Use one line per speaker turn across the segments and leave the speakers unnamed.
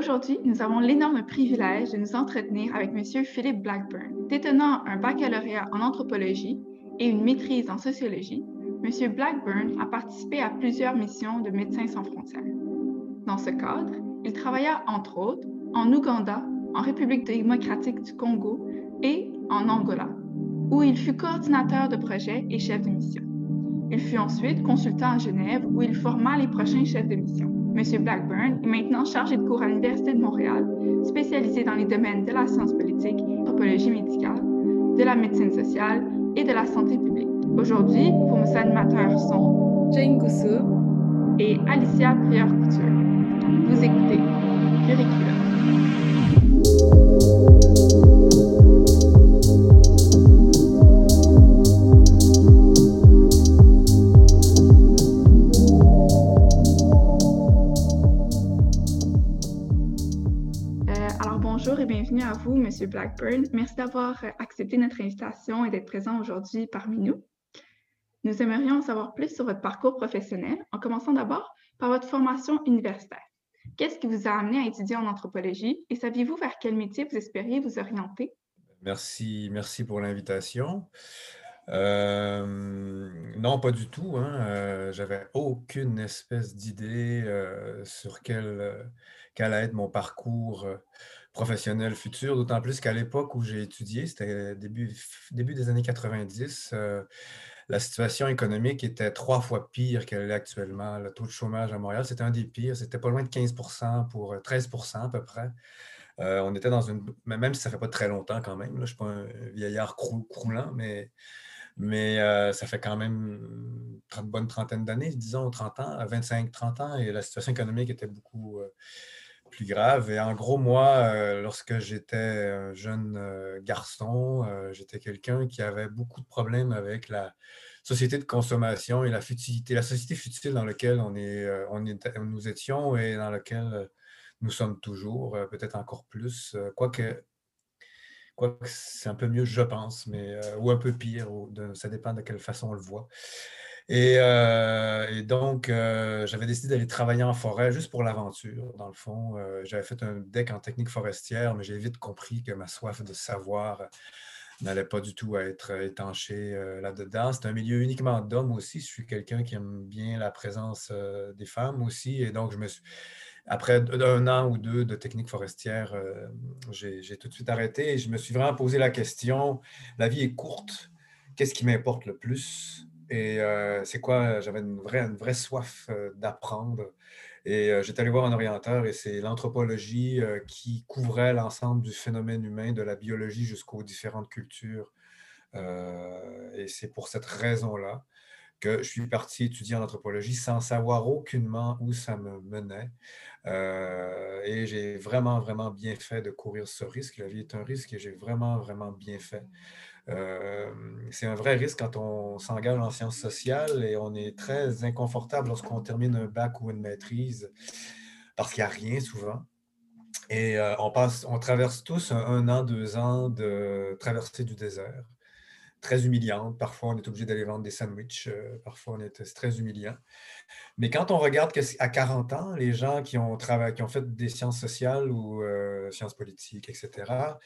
Aujourd'hui, nous avons l'énorme privilège de nous entretenir avec M. Philippe Blackburn. Détenant un baccalauréat en anthropologie et une maîtrise en sociologie, M. Blackburn a participé à plusieurs missions de Médecins sans frontières. Dans ce cadre, il travailla entre autres en Ouganda, en République démocratique du Congo et en Angola, où il fut coordinateur de projet et chef de mission. Il fut ensuite consultant à Genève, où il forma les prochains chefs de mission. M. Blackburn est maintenant chargé de cours à l'Université de Montréal, spécialisé dans les domaines de la science politique, l'anthropologie médicale, de la médecine sociale et de la santé publique. Aujourd'hui, vos animateurs sont
Jane Goussou
et Alicia Prieur-Couture. Vous écoutez Curriculum. Vous, M. Blackburn. Merci d'avoir accepté notre invitation et d'être présent aujourd'hui parmi nous. Nous aimerions en savoir plus sur votre parcours professionnel, en commençant d'abord par votre formation universitaire. Qu'est-ce qui vous a amené à étudier en anthropologie et saviez-vous vers quel métier vous espériez vous orienter?
Merci, merci pour l'invitation. Euh, non, pas du tout. Hein. Euh, j'avais aucune espèce d'idée euh, sur quel, quel être mon parcours professionnel futur, d'autant plus qu'à l'époque où j'ai étudié, c'était début, début des années 90, euh, la situation économique était trois fois pire qu'elle est actuellement. Le taux de chômage à Montréal, c'était un des pires. C'était pas loin de 15% pour 13% euh, à peu près. Euh, on était dans une. Même si ça fait pas très longtemps quand même, je ne suis pas un vieillard croulant, mais, mais ça fait quand même une bonne trentaine d'années, disons 30 ans, 25-30 ans, et la situation économique était beaucoup plus grave. Et en gros, moi, euh, lorsque j'étais un jeune euh, garçon, euh, j'étais quelqu'un qui avait beaucoup de problèmes avec la société de consommation et la futilité, la société futile dans laquelle on est, on nous étions et dans laquelle nous sommes toujours, peut-être encore plus, quoique Quoi c'est un peu mieux, je pense, mais, ou un peu pire, ça dépend de quelle façon on le voit. Euh, et, donc, euh, j'avais décidé d'aller travailler en forêt juste pour l'aventure, dans le fond. Euh, j'avais fait un deck en technique forestière, mais j'ai vite compris que ma soif de savoir n'allait pas du tout être étanchée là-dedans. C'est un milieu uniquement d'hommes aussi. Je suis quelqu'un qui aime bien la présence des femmes aussi. Et donc, je me suis... Après un an ou deux de technique forestière, j'ai tout de suite arrêté et je me suis vraiment posé la question, la vie est courte, qu'est-ce qui m'importe le plus? Et euh, c'est quoi? J'avais une vraie, une vraie soif euh, d'apprendre. Et euh, j'étais allé voir un orienteur et c'est l'anthropologie qui couvrait l'ensemble du phénomène humain, de la biologie jusqu'aux différentes cultures. et c'est pour cette raison-là que je suis parti étudier en anthropologie sans savoir aucunement où ça me menait. et j'ai vraiment, vraiment bien fait de courir ce risque. La vie est un risque et j'ai vraiment, vraiment bien fait. Euh, c'est un vrai risque quand on s'engage en sciences sociales et on est très inconfortable lorsqu'on termine un bac ou une maîtrise parce qu'il n'y a rien souvent. Et euh, on, passe, on traverse tous un, an, deux ans de traversée du désert, très humiliante. Parfois, on est obligé d'aller vendre des sandwichs. Euh, parfois, on est très humiliant. Mais quand on regarde qu'à 40 ans, les gens qui ont, qui ont fait des sciences sociales ou sciences politiques, etc.,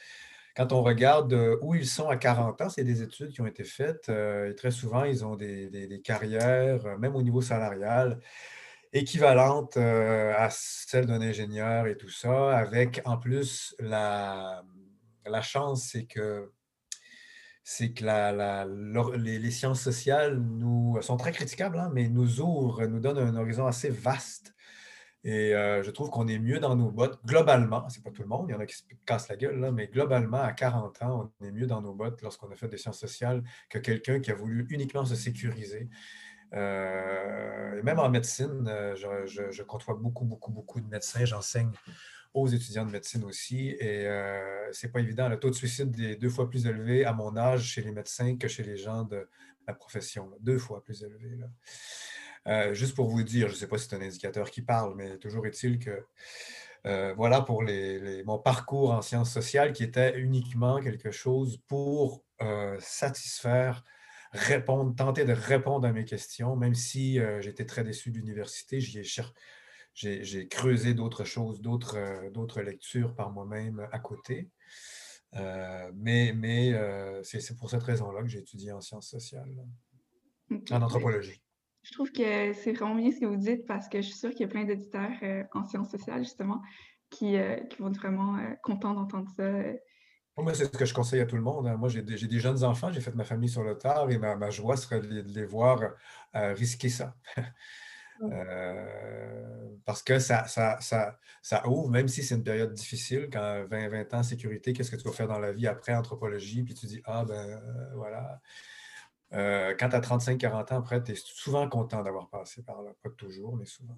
quand on regarde euh, où ils sont à 40 ans, c'est des études qui ont été faites euh, et très souvent, ils ont des, carrières, euh, même au niveau salarial, équivalentes à celles d'un ingénieur et tout ça, avec en plus la, chance, c'est que c'est que les, sciences sociales nous sont très critiquables, hein, mais nous ouvrent, nous donnent un horizon assez vaste et euh, je trouve qu'on est mieux dans nos bottes, globalement, c'est pas tout le monde, il y en a qui se cassent la gueule, là, mais globalement, à 40 ans, on est mieux dans nos bottes lorsqu'on a fait des sciences sociales que quelqu'un qui a voulu uniquement se sécuriser. Euh, et même en médecine, euh, je, je, côtoie beaucoup, beaucoup, beaucoup de médecins. J'enseigne aux étudiants de médecine aussi. Et c'est pas évident. Le taux de suicide est deux fois plus élevé à mon âge chez les médecins que chez les gens de la profession. Deux fois plus élevé. Là. Euh, juste pour vous dire, je ne sais pas si c'est un indicateur qui parle, mais toujours est-il que euh, voilà pour mon parcours en sciences sociales qui était uniquement quelque chose pour euh, satisfaire, répondre, tenter de répondre à mes questions, même si j'étais très déçu de l'université, j'ai creusé d'autres choses, d'autres lectures par moi-même à côté. mais mais c'est pour cette raison-là que j'ai étudié en sciences sociales, en anthropologie.
Je trouve que c'est vraiment bien ce que vous dites parce que je suis sûre qu'il y a plein d'éditeurs en sciences sociales, justement, qui, qui vont être vraiment contents d'entendre ça
moi, c'est ce que je conseille à tout le monde. Hein. Moi, j'ai des, jeunes enfants, j'ai fait ma famille sur le tard et ma, joie serait de les, voir euh, risquer ça. Euh, parce que ça, ça, ça, ouvre, même si c'est une période difficile, quand 20, 20 ans sécurité, qu'est-ce que tu vas faire dans la vie après anthropologie, puis tu dis, ah ben euh, quand tu as 35-40 ans après, tu es souvent content d'avoir passé par là. Pas toujours, mais souvent.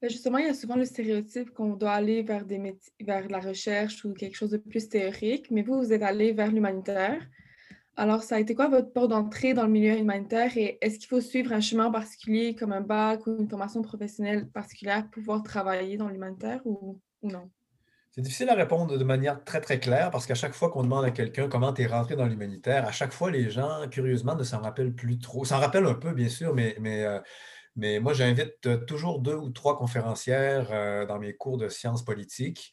Ben, justement, il y a souvent le stéréotype qu'on doit aller vers, des vers la recherche ou quelque chose de plus théorique, mais vous, vous êtes allé vers l'humanitaire. Alors, ça a été quoi votre porte d'entrée dans le milieu humanitaire et est-ce qu'il faut suivre un chemin particulier comme un bac ou une formation professionnelle particulière pour pouvoir travailler dans l'humanitaire ou, non?
C'est difficile à répondre de manière très, très claire parce qu'à chaque fois qu'on demande à quelqu'un comment tu es rentré dans l'humanitaire, à chaque fois, les gens, curieusement, ne s'en rappellent plus trop. S'en rappellent un peu, bien sûr, mais, mais euh, mais moi, j'invite toujours deux ou trois conférencières dans mes cours de sciences politiques.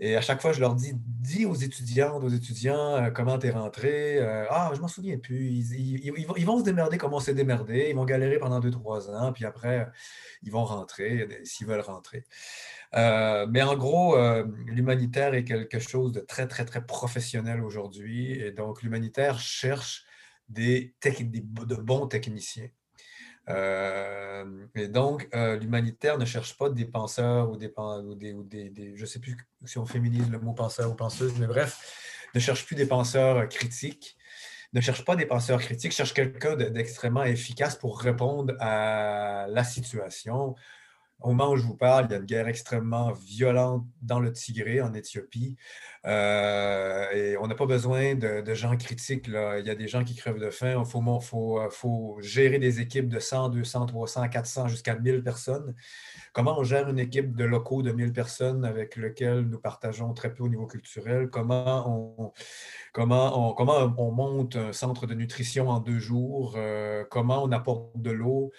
Et à chaque fois, je leur dis, dis aux étudiantes, aux étudiants, comment tu es rentré. ah, je m'en souviens plus. Ils, vont, se démerder comme on s'est démerdé. Ils vont galérer pendant deux, trois ans. Puis après, ils vont rentrer s'ils veulent rentrer. mais en gros, l'humanitaire est quelque chose de très, très, très professionnel aujourd'hui. Et donc, l'humanitaire cherche des, de bons techniciens. Euh, et donc, euh, l'humanitaire ne cherche pas des penseurs ou des, ou des, ou des, je ne sais plus si on féminise le mot penseur ou penseuse, mais bref, ne cherche plus des penseurs critiques, ne cherche pas des penseurs critiques, cherche quelqu'un d'extrêmement efficace pour répondre à la situation, au moment où je vous parle, il y a une guerre extrêmement violente dans le Tigré, en Éthiopie. Euh, et on n'a pas besoin de, gens critiques. Il y a des gens qui crèvent de faim. Il euh, faut, gérer des équipes de 100, 200, 300, 400, jusqu'à 1000 personnes. Comment on gère une équipe de locaux de 1000 personnes avec lesquelles nous partageons très peu au niveau culturel? Comment on monte un centre de nutrition en deux jours? Euh, comment on apporte de l'eau?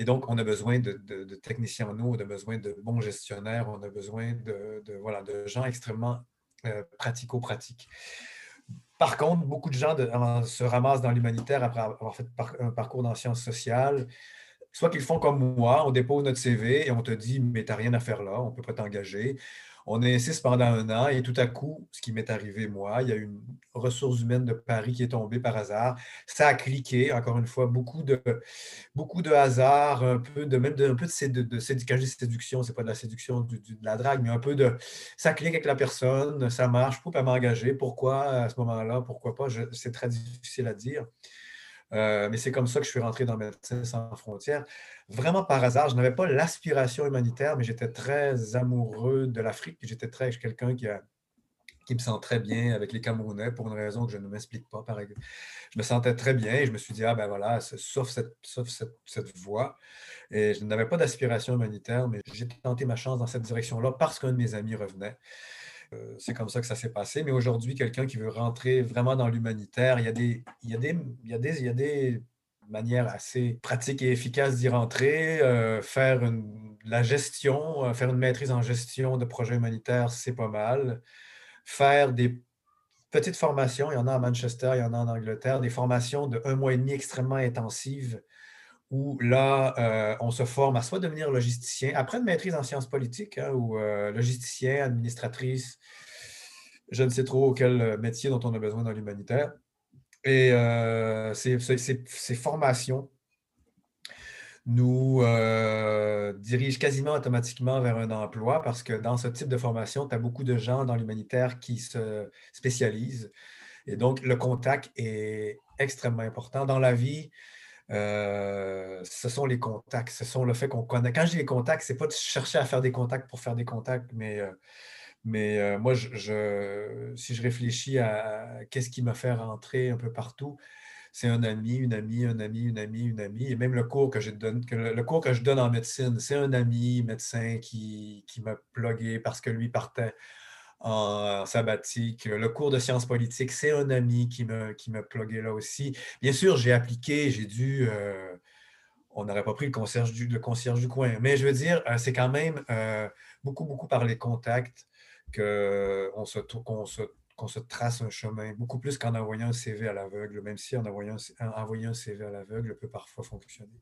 Et donc, on a besoin de, techniciens en on a besoin de bons gestionnaires, on a besoin de, voilà, de gens extrêmement euh, pratico-pratiques. Par contre, beaucoup de gens se ramassent dans l'humanitaire après avoir fait un parcours dans sciences sociales. Soit qu'ils font comme moi, on dépose notre CV et on te dit, mais tu n'as rien à faire là, on ne peut pas t'engager. On insiste pendant un an et tout à coup, ce qui m'est arrivé moi, il y a une ressource humaine de Paris qui est tombée par hasard. Ça a cliqué, encore une fois, beaucoup de, beaucoup de hasard, un peu de même de, un peu de, de, séduction, c'est pas de la séduction, de la drague, mais un peu de ça clique avec la personne, ça marche, pour pas m'engager. Pourquoi à ce moment-là, pourquoi pas, c'est très difficile à dire. Euh, mais c'est comme ça que je suis rentré dans Médecins sans frontières. Vraiment par hasard, je n'avais pas l'aspiration humanitaire, mais j'étais très amoureux de l'Afrique. J'étais très quelqu'un qui, me sent très bien avec les Camerounais pour une raison que je ne m'explique pas. Par. Je me sentais très bien et je me suis dit, ah ben voilà, sauf cette, sauf cette voie. Et je n'avais pas d'aspiration humanitaire, mais j'ai tenté ma chance dans cette direction-là parce qu'un de mes amis revenait. Euh, c'est comme ça que ça s'est passé. Mais aujourd'hui, quelqu'un qui veut rentrer vraiment dans l'humanitaire, il y a des, il il manières assez pratiques et efficaces d'y rentrer. Euh, faire une, la gestion, euh, faire une maîtrise en gestion de projets humanitaires, c'est pas mal. Faire des petites formations, il y en a à Manchester, il y en a en Angleterre, des formations de un mois et demi extrêmement intensives où là, euh, on se forme à soit devenir logisticien, après une maîtrise en sciences politiques, hein, ou euh, logisticien, administratrice, je ne sais trop quel métier dont on a besoin dans l'humanitaire. Et euh, ces, formations nous dirigent quasiment automatiquement vers un emploi parce que dans ce type de formation, tu as beaucoup de gens dans l'humanitaire qui se spécialisent. Et donc, le contact est extrêmement important. Dans la vie, euh, ce sont les contacts, ce sont le fait qu'on connaît. Quand je dis les contacts, c'est pas de chercher à faire des contacts pour faire des contacts, mais, euh, mais euh, moi, je, si je réfléchis à, qu'est-ce qui m'a fait rentrer un peu partout, c'est un ami, une amie, un ami, une amie, une amie. Et même le cours que je donne, que le, cours que je donne en médecine, c'est un ami médecin qui, qui m'a plugué parce que lui partait en sabbatique. Le cours de sciences politiques, c'est un ami qui me, qui me là aussi. Bien sûr, j'ai appliqué, j'ai dû, euh, on n'aurait pas pris le concierge, du, le concierge du coin. Mais je veux dire, euh, c'est quand même euh, beaucoup, beaucoup par les contacts qu'on se, se, se trace un chemin, beaucoup plus qu'en envoyant un CV à l'aveugle, même si en envoyant, envoyer un CV à l'aveugle peut parfois fonctionner.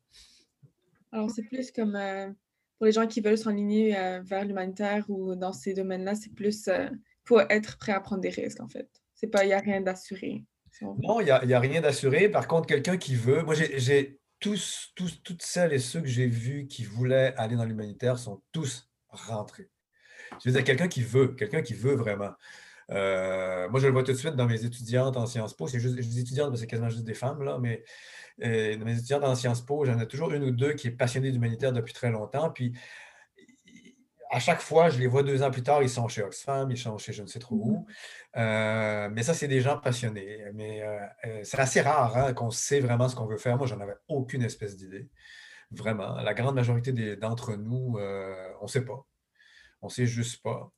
Alors, c'est plus comme euh, pour les gens qui veulent s'enligner vers l'humanitaire ou dans ces domaines-là, c'est plus pour être prêt à prendre des risques, en fait. Il n'y a rien d'assuré.
non, il n'y a, a, rien d'assuré. Par contre, quelqu'un qui veut, moi, j'ai tous, tous, toutes celles et ceux que j'ai vus qui voulaient aller dans l'humanitaire sont tous rentrés. Je veux dire, quelqu'un qui veut, quelqu'un qui veut vraiment. Euh, moi, je le vois tout de suite dans mes étudiantes en Sciences Po. C'est juste, je dis étudiantes c'est quasiment juste des femmes, là, mais euh, dans mes étudiantes en Sciences Po, j'en ai toujours une ou deux qui est passionnée d'humanitaire depuis très longtemps. Puis, à chaque fois, je les vois deux ans plus tard, ils sont chez Oxfam, ils sont chez je ne sais trop où. Mm-hmm. Euh, mais ça, c'est des gens passionnés. Mais euh, c'est assez rare hein, qu'on sait vraiment ce qu'on veut faire. Moi, j'en avais aucune espèce d'idée. Vraiment. La grande majorité d'entre nous, on ne sait pas. On ne sait juste pas.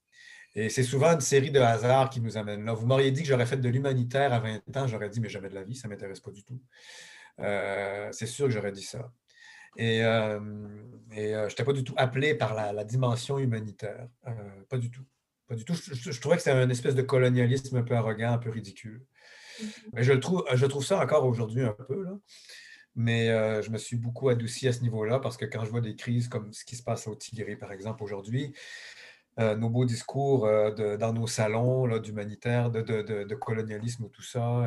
Et c'est souvent une série de hasards qui nous amène là. Vous m'auriez dit que j'aurais fait de l'humanitaire à 20 ans, j'aurais dit, mais jamais de la vie, ça ne m'intéresse pas du tout. c'est sûr que j'aurais dit ça. Et, euh, je n'étais pas du tout appelé par la, dimension humanitaire. Euh, pas du tout. Pas du tout. Je, trouvais que c'était un espèce de colonialisme un peu arrogant, un peu ridicule. Mm-hmm. Mais je, le trouve, je trouve ça encore aujourd'hui un peu. Là. Mais euh, je me suis beaucoup adouci à ce niveau-là parce que quand je vois des crises comme ce qui se passe au Tigré, par exemple, aujourd'hui, nos beaux discours dans nos salons d'humanitaire, de, de, de, colonialisme, tout ça,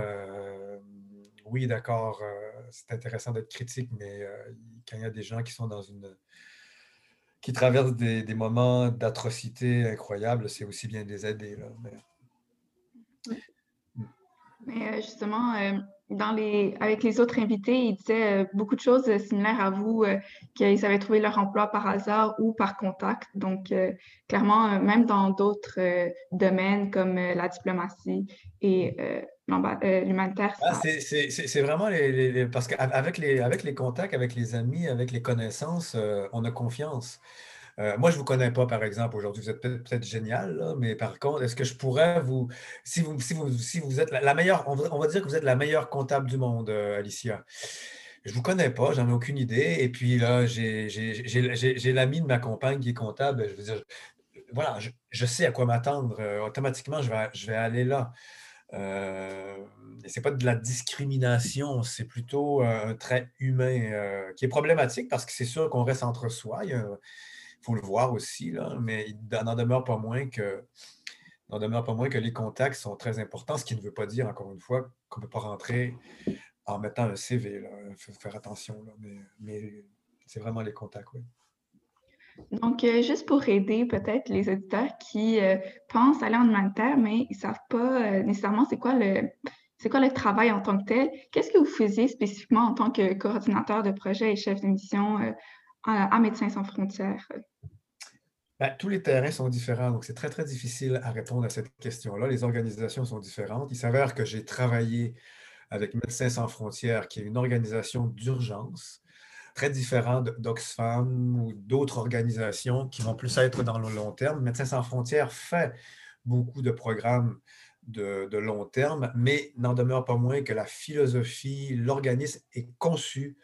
oui, d'accord, euh, c'est intéressant d'être critique, mais euh, quand il y a des gens qui sont dans une. qui traversent des, moments d'atrocité incroyables, c'est aussi bien de les aider. Là,
mais... mais euh, justement, dans les, avec les autres invités, ils disaient beaucoup de choses similaires à vous, qu'ils avaient trouvé leur emploi par hasard ou par contact. Donc, clairement, même dans d'autres domaines comme la diplomatie et euh, l'humanitaire.
Ah, c'est vraiment les, parce qu'avec les, avec les contacts, avec les amis, avec les connaissances, euh, on a confiance. Euh, moi, je ne vous connais pas, par exemple, aujourd'hui, vous êtes peut-être génial, mais par contre, est-ce que je pourrais vous si, vous, si vous, si vous êtes la, meilleure, on va, dire que vous êtes la meilleure comptable du monde, Alicia. Je ne vous connais pas, j'en ai aucune idée. Et puis là, j'ai l'ami de ma compagne qui est comptable. Je veux dire, voilà, je, sais à quoi m'attendre. automatiquement, je vais, aller là. Euh, et ce n'est pas de la discrimination, c'est plutôt euh, un trait humain euh, qui est problématique parce que c'est sûr qu'on reste entre soi. Il faut le voir aussi, là, mais il n'en demeure pas moins que demeure pas moins que les contacts sont très importants, ce qui ne veut pas dire, encore une fois, qu'on ne peut pas rentrer en mettant un CV. Il faut faire attention, mais, mais c'est vraiment les contacts, oui.
Donc, euh, juste pour aider peut-être les auditeurs qui euh, pensent aller en humanitaire, mais ils ne savent pas euh, nécessairement c'est quoi le c'est quoi le travail en tant que tel. Qu'est-ce que vous faisiez spécifiquement en tant que coordinateur de projet et chef de mission à, Médecins sans frontières?
Ben, tous les terrains sont différents, donc c'est très, très difficile à répondre à cette question-là. Les organisations sont différentes. Il s'avère que j'ai travaillé avec Médecins sans frontières, qui est une organisation d'urgence très différent d'Oxfam ou d'autres organisations qui vont plus être dans le long terme. Médecins sans frontières fait beaucoup de programmes de, long terme, mais n'en demeure pas moins que la philosophie, l'organisme est conçu,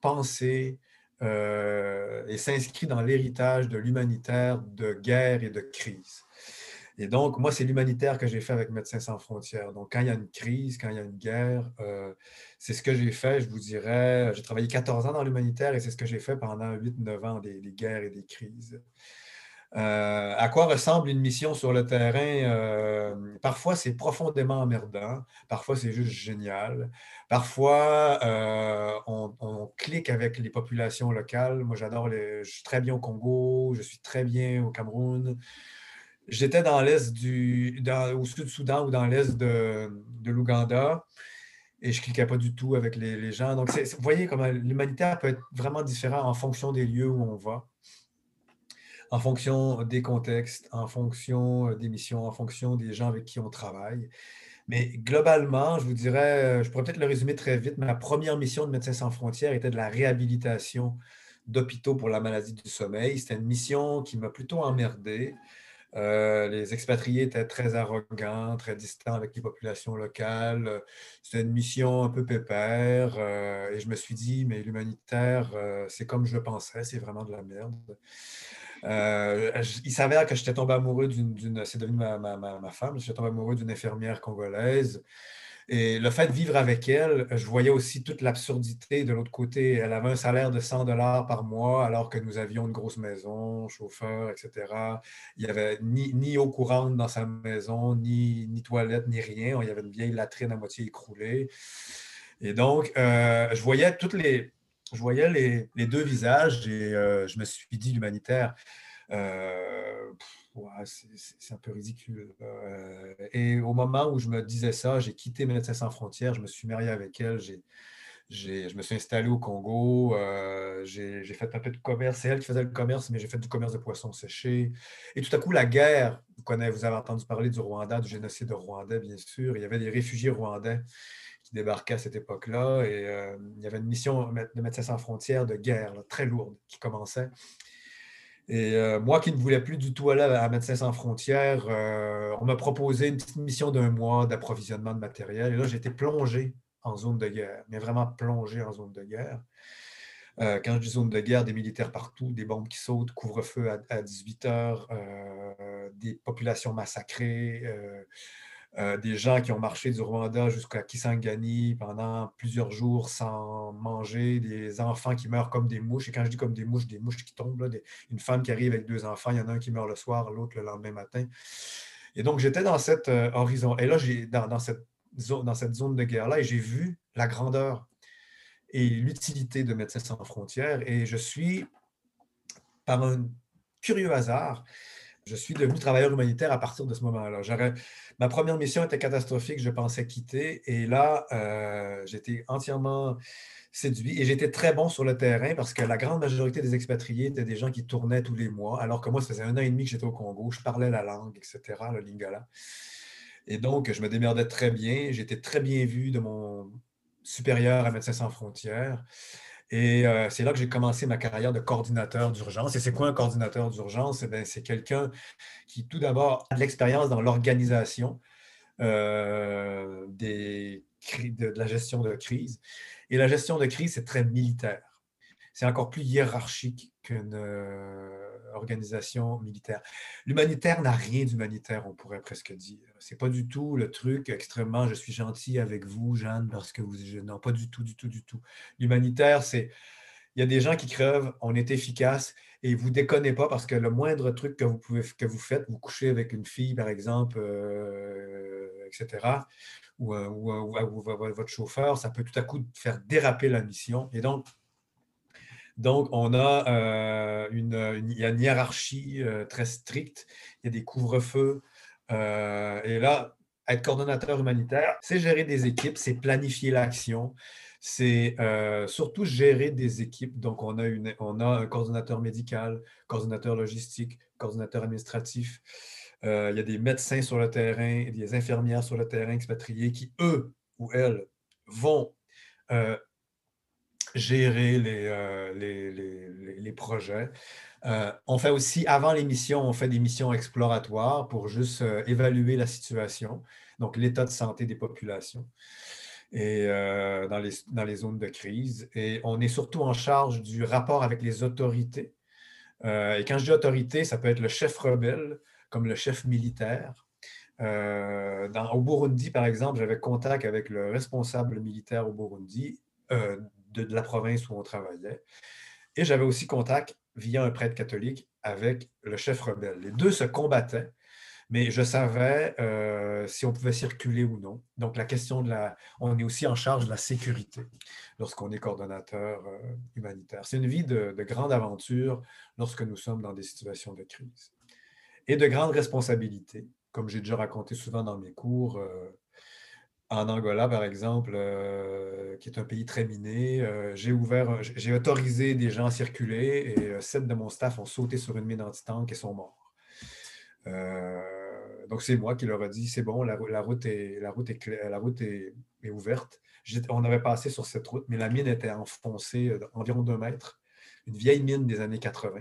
pensé euh, et s'inscrit dans l'héritage de l'humanitaire, de guerre et de crise. Et donc, moi, c'est l'humanitaire que j'ai fait avec Médecins sans frontières. Donc, quand il y a une crise, quand il y a une guerre, euh, c'est ce que j'ai fait, je vous dirais. J'ai travaillé 14 ans dans l'humanitaire et c'est ce que j'ai fait pendant 8-9 ans, des, guerres et des crises. Euh, à quoi ressemble une mission sur le terrain? Euh, parfois, c'est profondément emmerdant. Parfois, c'est juste génial. Parfois, on, on, clique avec les populations locales. Moi, j'adore. Je suis très bien au Congo, je suis très bien au Cameroun. J'étais dans l'est du, au sud-Soudan ou dans l'est de, l'Ouganda et je cliquais pas du tout avec les, gens. Donc, vous voyez comment l'humanitaire peut être vraiment différent en fonction des lieux où on va, en fonction des contextes, en fonction des missions, en fonction des gens avec qui on travaille. Mais globalement, je vous dirais, je pourrais peut-être le résumer très vite, ma première mission de Médecins sans frontières était de la réhabilitation d'hôpitaux pour la maladie du sommeil. C'était une mission qui m'a plutôt emmerdé. Euh, les expatriés étaient très arrogants, très distants avec les populations locales. C'était une mission un peu pépère. Euh, et je me suis dit, mais l'humanitaire, euh, c'est comme je le pensais, c'est vraiment de la merde. Il s'avère que j'étais tombé amoureux d'une, c'est devenu ma, ma, ma femme, j'étais tombé amoureux d'une infirmière congolaise et le fait de vivre avec elle, je voyais aussi toute l'absurdité de l'autre côté. Elle avait un salaire de 100 dollars par mois alors que nous avions une grosse maison, chauffeur, etc. Il n'y avait ni, ni, eau courante dans sa maison, ni, ni toilette, ni rien. Il y avait une vieille latrine à moitié écroulée. Et donc, euh, je voyais toutes les, je voyais les, deux visages et euh, je me suis dit, l'humanitaire, euh, c'est un peu ridicule. Euh, et au moment où je me disais ça, j'ai quitté Médecins sans frontières, je me suis marié avec elle, je me suis installé au Congo, j'ai fait un peu de commerce. C'est elle qui faisait le commerce, mais j'ai fait du commerce de poissons séchés. Et tout à coup, la guerre, vous, connaissez, vous avez entendu parler du Rwanda, du génocide rwandais, bien sûr. Il y avait des réfugiés rwandais qui débarquaient à cette époque-là. Et euh, il y avait une mission de Médecins sans frontières de guerre très lourde qui commençait. Et euh, moi qui ne voulais plus du tout aller à Médecins sans frontières, euh, on m'a proposé une petite mission d'un mois d'approvisionnement de matériel. Et là, j'étais plongé en zone de guerre, mais vraiment plongé en zone de guerre. Quand je dis zone de guerre, des militaires partout, des bombes qui sautent, couvre-feu à, 18 heures, des populations massacrées, euh, des gens qui ont marché du Rwanda jusqu'à Kisangani pendant plusieurs jours sans manger, des enfants qui meurent comme des mouches. Et quand je dis comme des mouches, des mouches qui tombent, une femme qui arrive avec deux enfants, il y en a un qui meurt le soir, l'autre le lendemain matin. Et donc, j'étais dans cet euh, horizon. Et là, j'ai dans, cette zone, dans cette zone de guerre-là, et j'ai vu la grandeur et l'utilité de Médecins sans frontières. Et je suis, par un curieux hasard, je suis devenu travailleur humanitaire à partir de ce moment-là. Ma première mission était catastrophique, je pensais quitter. Et là, euh, j'étais entièrement séduit et j'étais très bon sur le terrain parce que la grande majorité des expatriés étaient des gens qui tournaient tous les mois, alors que moi, ça faisait un an et demi que j'étais au Congo, je parlais la langue, etc., le lingala. Et donc, je me démerdais très bien. J'étais très bien vu de mon supérieur à Médecins sans frontières. Et euh, c'est là que j'ai commencé ma carrière de coordinateur d'urgence. Et c'est quoi un coordinateur d'urgence? Eh c'est quelqu'un qui, tout d'abord, a de l'expérience dans l'organisation euh, de, de, la gestion de crise. Et la gestion de crise, c'est très militaire. C'est encore plus hiérarchique qu'une euh, organisation militaire. L'humanitaire n'a rien d'humanitaire, on pourrait presque dire. C'est pas du tout le truc extrêmement je suis gentil avec vous, Jeanne, parce que vous. Non, pas du tout, du tout, du tout. L'humanitaire, c'est il y a des gens qui crevent, on est efficace et vous déconnez pas parce que le moindre truc que vous, pouvez, que vous faites, vous couchez avec une fille, par exemple, euh, etc., ou, ou, votre chauffeur, ça peut tout à coup faire déraper la mission. Et donc, donc, on a euh, une, il y a une hiérarchie euh, très stricte, il y a des couvre-feux. Euh, et là, être coordonnateur humanitaire, c'est gérer des équipes, c'est planifier l'action, c'est surtout gérer des équipes. Donc, on a, une, on a un coordonnateur médical, coordonnateur logistique, coordonnateur administratif. il y a des médecins sur le terrain, des infirmières sur le terrain expatriés qui, eux ou elles, vont gérer les, euh, les, les, les, projets. Euh, on fait aussi, avant les missions, on fait des missions exploratoires pour juste euh, évaluer la situation, donc l'état de santé des populations et dans, les, dans les zones de crise. Et on est surtout en charge du rapport avec les autorités. et quand je dis autorité, ça peut être le chef rebelle comme le chef militaire. dans, au Burundi, par exemple, j'avais contact avec le responsable militaire au Burundi de, la province où on travaillait. Et j'avais aussi contact via un prêtre catholique avec le chef rebelle. Les deux se combattaient, mais je savais euh, si on pouvait circuler ou non. Donc la question de la... On est aussi en charge de la sécurité lorsqu'on est coordonnateur euh, humanitaire. C'est une vie de, de, grande aventure lorsque nous sommes dans des situations de crise. Et de grandes responsabilités, comme j'ai déjà raconté souvent dans mes cours. Euh, en Angola, par exemple, euh, qui est un pays très miné, euh, j'ai ouvert, j'ai autorisé des gens à circuler et euh, sept de mon staff ont sauté sur une mine anti-tank et sont morts. donc c'est moi qui leur ai dit c'est bon, la, route est, la route est, la route est, ouverte. On avait passé sur cette route, mais la mine était enfoncée d'environ deux mètres, une vieille mine des années 80.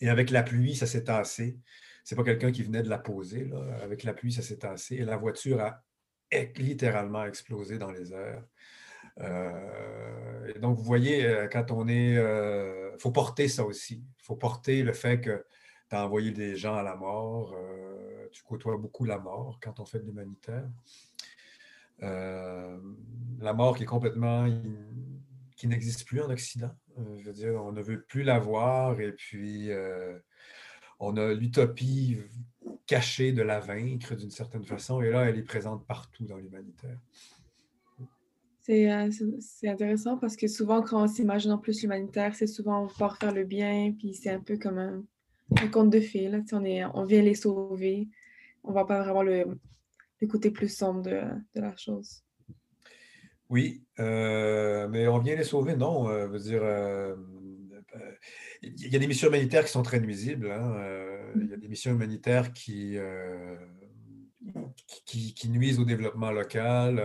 Et avec la pluie, ça s'est tassé. c'est pas quelqu'un qui venait de la poser. Avec la pluie, ça s'est tassé. Et la voiture a littéralement explosé dans les airs. et donc, vous voyez, quand on est. Il faut porter ça aussi. Il faut porter le fait que tu as envoyé des gens à la mort. tu côtoies beaucoup la mort quand on fait de l'humanitaire. la mort qui est complètement qui n'existe plus en Occident. Euh, je veux dire, on ne veut plus la voir et puis euh, on a l'utopie cachée de la vaincre d'une certaine façon et là, elle est présente partout dans l'humanitaire.
C'est euh, intéressant parce que souvent, quand on s'imagine en plus l'humanitaire, c'est souvent pouvoir faire le bien, puis c'est un peu comme un, conte de fées. Là. On, est, on vient les sauver. On ne voit pas vraiment le, le côté plus sombre de, de la chose.
Oui, euh, mais on vient les sauver, non? Euh, veut dire, euh, il y a des missions humanitaires qui sont très nuisibles. Hein, il y a des missions humanitaires qui, qui, nuisent au développement local.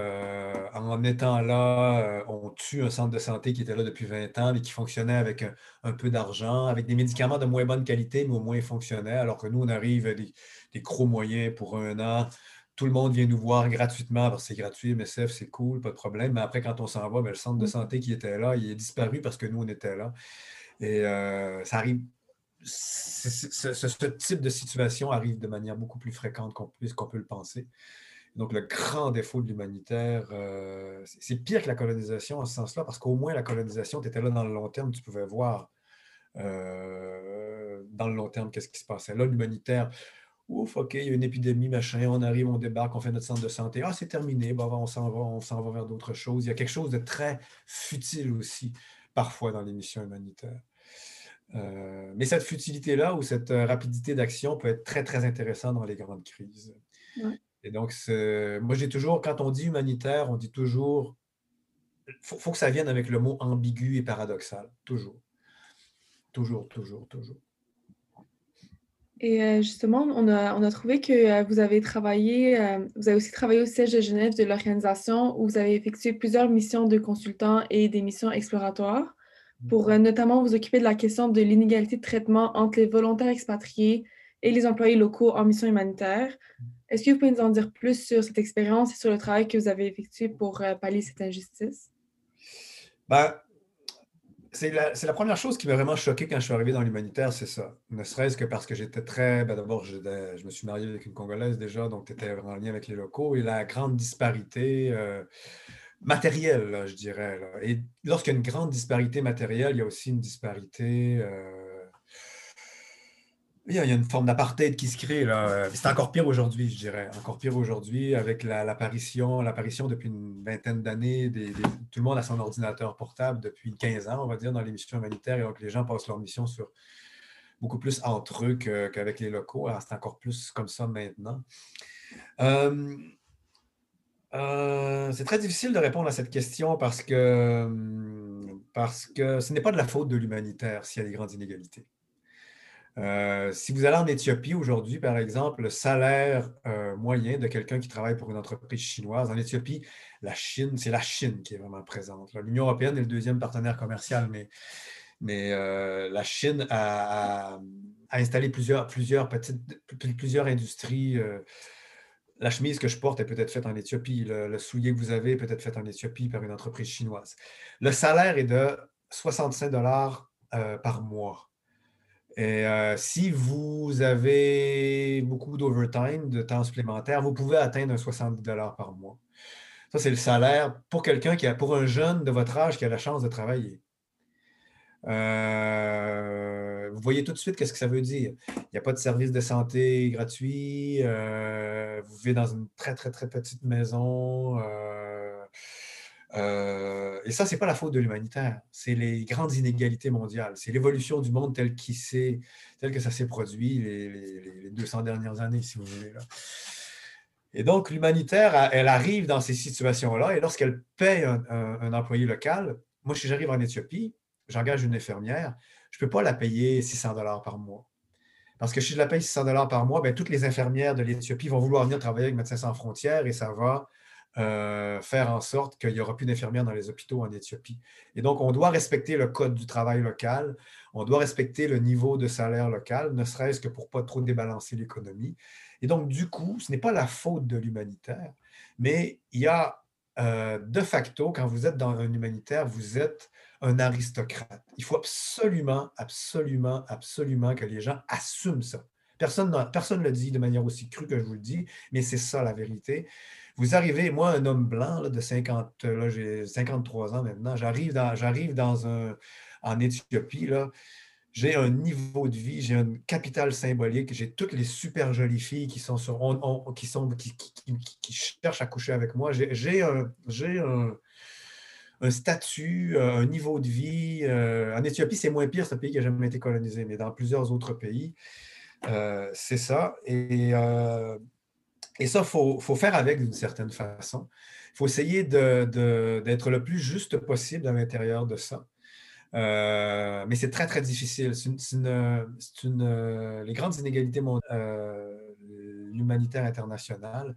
en étant là, on tue un centre de santé qui était là depuis 20 ans, mais qui fonctionnait avec un, peu d'argent, avec des médicaments de moins bonne qualité, mais au moins fonctionnait, alors que nous, on arrive à des, des gros moyens pour un an tout le monde vient nous voir gratuitement parce que c'est gratuit, MSF, c'est cool, pas de problème. Mais après, quand on s'en va, ben, le centre de mm. santé qui était là, il est disparu parce que nous, on était là. Et euh, ça arrive. Ce, type de situation arrive de manière beaucoup plus fréquente qu'on peut le penser. Donc, le grand défaut de l'humanitaire, euh, c'est pire que la colonisation en ce sens-là, parce qu'au moins, la colonisation, tu étais là dans le long terme, tu pouvais voir euh, dans le long terme qu'est-ce qui se passait. Là, l'humanitaire, Ouf, OK, il y a une épidémie, machin, on arrive, on débarque, on fait notre centre de santé. Ah, c'est terminé, on s'en va, on s'en va vers d'autres choses. Il y a quelque chose de très futile aussi, parfois, dans les missions humanitaires. Euh, mais cette futilité-là ou cette euh, rapidité d'action peut être très, très intéressante dans les grandes crises. Et donc, moi, j'ai toujours, quand on dit humanitaire, on dit toujours, il faut, faut que ça vienne avec le mot ambigu et paradoxal. Toujours. Toujours, toujours, toujours.
Et euh, justement, on a, trouvé que euh, vous avez travaillé, euh, vous avez aussi travaillé au siège de Genève de l'organisation où vous avez effectué plusieurs missions de consultants et des missions exploratoires pour notamment vous occuper de la question de l'inégalité de traitement entre les volontaires expatriés et les employés locaux en mission humanitaire. Est-ce que vous pouvez nous en dire plus sur cette expérience et sur le travail que vous avez effectué pour pallier cette injustice?
Ben, c'est la, première chose qui m'a vraiment choqué quand je suis arrivé dans l'humanitaire, c'est ça. Ne serait-ce que parce que j'étais très. Ben D'abord, je, me suis marié avec une Congolaise déjà, donc tu étais en lien avec les locaux, et la grande disparité euh, matérielle, je dirais. Et lorsqu'il y a une grande disparité matérielle, il y a aussi une disparité. Euh, il y a une forme d'apartheid qui se crée. Là. C'est encore pire aujourd'hui, je dirais. Encore pire aujourd'hui avec l'apparition, l'apparition depuis une vingtaine d'années, des, tout le monde a son ordinateur portable depuis 15 ans, on va dire, dans les missions humanitaires. Et donc, les gens passent leur mission sur beaucoup plus entre eux qu'avec les locaux. c'est encore plus comme ça maintenant. Euh, euh, c'est très difficile de répondre à cette question parce que, parce que ce n'est pas de la faute de l'humanitaire s'il y a des grandes inégalités. Euh, si vous allez en Éthiopie aujourd'hui, par exemple, le salaire euh, moyen de quelqu'un qui travaille pour une entreprise chinoise, en Éthiopie, la Chine, c'est la Chine qui est vraiment présente. L'Union européenne est le deuxième partenaire commercial, mais, euh, la Chine a, installé plusieurs, plusieurs, petites, plusieurs industries. la chemise que je porte est peut-être faite en Éthiopie. Le, le soulier que vous avez est peut-être fait en Éthiopie par une entreprise chinoise. Le salaire est de 65 dollars par mois. Et euh, si vous avez beaucoup d'overtime, de temps supplémentaire, vous pouvez atteindre 70 par mois. Ça, c'est le salaire pour quelqu'un qui a, pour un jeune de votre âge qui a la chance de travailler. Euh, vous voyez tout de suite qu'est-ce que ça veut dire. Il n'y a pas de service de santé gratuit. Euh, vous vivez dans une très, très, très petite maison. Et ça, ce n'est pas la faute de l'humanitaire, c'est les grandes inégalités mondiales, c'est l'évolution du monde tel, tel que ça s'est produit les, 200 dernières années, si vous voulez. Et donc, l'humanitaire, elle arrive dans ces situations-là, et lorsqu'elle paye un, employé local, moi, si j'arrive en Éthiopie, j'engage une infirmière, je ne peux pas la payer 600 dollars par mois. Parce que si je la paye 600 dollars par mois, bien, toutes les infirmières de l'Éthiopie vont vouloir venir travailler avec Médecins sans frontières et ça va euh, faire en sorte qu'il n'y aura plus d'infirmières dans les hôpitaux en Éthiopie. Et donc, on doit respecter le code du travail local. On doit respecter le niveau de salaire local, ne serait-ce que pour pas trop débalancer l'économie. Et donc, du coup, ce n'est pas la faute de l'humanitaire, mais il y a euh, de facto, quand vous êtes dans un humanitaire, vous êtes un aristocrate. Il faut absolument, absolument, absolument que les gens assument ça. Personne ne le dit de manière aussi crue que je vous le dis, mais c'est ça la vérité. Vous arrivez, moi, un homme blanc de 50, là, j'ai 53 ans maintenant, j'arrive dans, j'arrive dans un, en Éthiopie, là, j'ai un niveau de vie, j'ai un capital symbolique, j'ai toutes les super jolies filles qui sont sur, qui, sont, qui, qui, cherchent à coucher avec moi. J'ai un, un, un, statut, un niveau de vie. Euh, en Éthiopie, c'est moins pire, ce pays qui n'a jamais été colonisé, mais dans plusieurs autres pays, euh, c'est ça. Et, euh, et ça, il faut, faire avec d'une certaine façon. Il faut essayer d'être le plus juste possible à l'intérieur de ça. Euh, mais c'est très, très difficile. C'est une, les grandes inégalités mondiales, l'humanitaire international,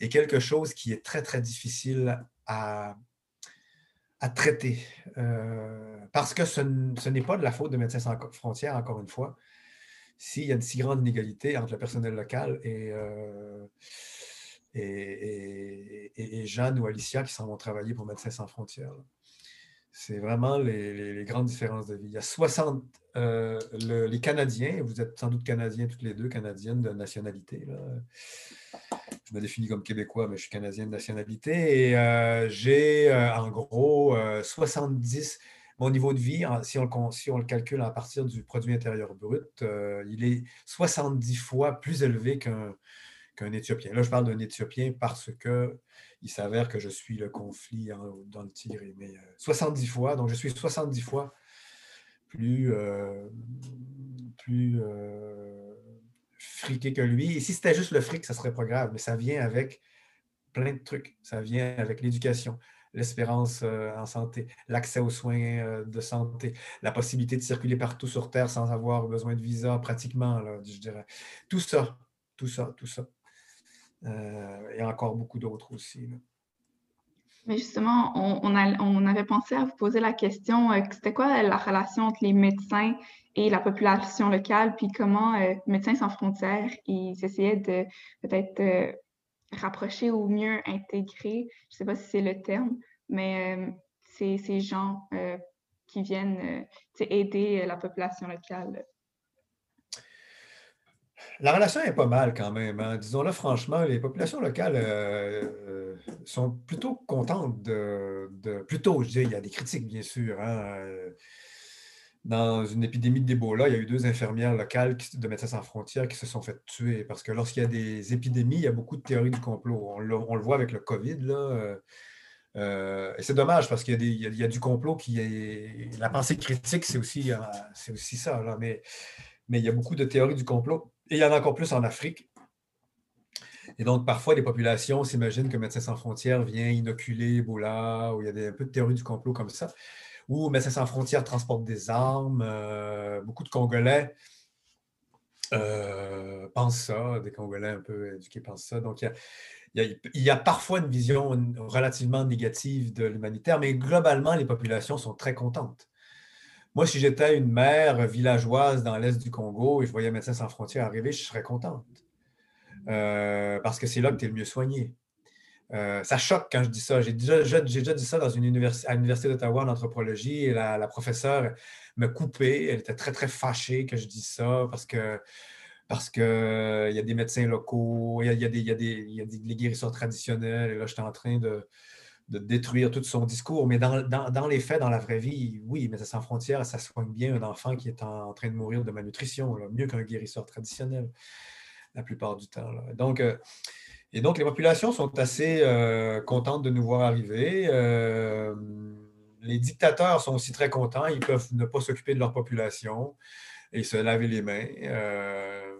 est quelque chose qui est très, très difficile à, à traiter. parce que ce n'est pas de la faute de Médecins sans frontières, encore une fois s'il y a une si grande inégalité entre le personnel local et, euh, Jeanne ou Alicia qui s'en vont travailler pour Médecins sans frontières. C'est vraiment les, grandes différences de vie. Il y a 60, euh, les Canadiens, vous êtes sans doute Canadiens toutes les deux, Canadiennes de nationalité. Je me définis comme Québécois, mais je suis Canadienne de nationalité. Et euh, j'ai en gros 70 mon niveau de vie, si on, le, calcule à partir du produit intérieur brut, euh, il est 70 fois plus élevé qu'un Éthiopien. Là, je parle d'un Éthiopien parce qu'il s'avère que je suis le conflit dans le tiré. Mais 70 euh, fois, donc je suis 70 fois plus, euh, plus friqué que lui. Et si c'était juste le fric, ça serait pas grave, mais ça vient avec plein de trucs. Ça vient avec l'éducation, l'espérance euh, en santé, l'accès aux soins euh, de santé, la possibilité de circuler partout sur Terre sans avoir besoin de visa, pratiquement, je dirais. Tout ça, tout ça, tout ça. Euh, et encore beaucoup d'autres aussi.
Mais justement, on, avait pensé à vous poser la question, c'était quoi la relation entre les médecins et la population locale, puis comment Médecins sans frontières, ils essayaient de peut-être rapprocher ou mieux intégrer, je ne sais pas si c'est le terme, mais euh, c'est ces gens euh, qui viennent euh, aider la population locale.
La relation est pas mal quand même. Hein. Disons-le franchement, les populations locales sont plutôt contentes de, Plutôt, je dis, il y a des critiques, bien sûr. Hein, dans une épidémie d'Ebola, il y a eu deux infirmières locales de Médecins sans frontières qui se sont fait tuer parce que lorsqu'il y a des épidémies, il y a beaucoup de théories du complot. On le, voit avec le COVID. Euh, euh, et c'est dommage parce qu'il y, a du complot qui est. La pensée critique, c'est aussi, euh, ça. Mais, il y a beaucoup de théories du complot. Et il y en a encore plus en Afrique. Et donc, parfois, les populations s'imaginent que Médecins sans frontières vient inoculer Ebola, ou il y a un peu de théories du complot comme ça où Médecins sans frontières transporte des armes. Euh, beaucoup de Congolais euh, pensent ça, des Congolais un peu éduqués pensent ça. Donc, il y a, parfois une vision relativement négative de l'humanitaire, mais globalement, les populations sont très contentes. Moi, si j'étais une mère villageoise dans l'est du Congo et je voyais Médecins sans frontières arriver, je serais contente. Euh, parce que c'est là que tu es le mieux soigné. Euh, ça choque quand je dis ça. J'ai déjà, dit ça dans une à l'Université d'Ottawa en anthropologie et la, professeure me coupait. Elle était très, très fâchée que je dise ça parce que parce qu'il y a des médecins locaux, il y a, des, guérisseurs traditionnels, et là, j'étais en train de, détruire tout son discours. Mais dans, les faits, dans la vraie vie, oui, mais sans frontières, ça soigne bien un enfant qui est en, train de mourir de malnutrition, mieux qu'un guérisseur traditionnel, la plupart du temps. Donc, euh, et donc, les populations sont assez euh, contentes de nous voir arriver. Euh, les dictateurs sont aussi très contents. Ils peuvent ne pas s'occuper de leur population et se laver les mains. Euh,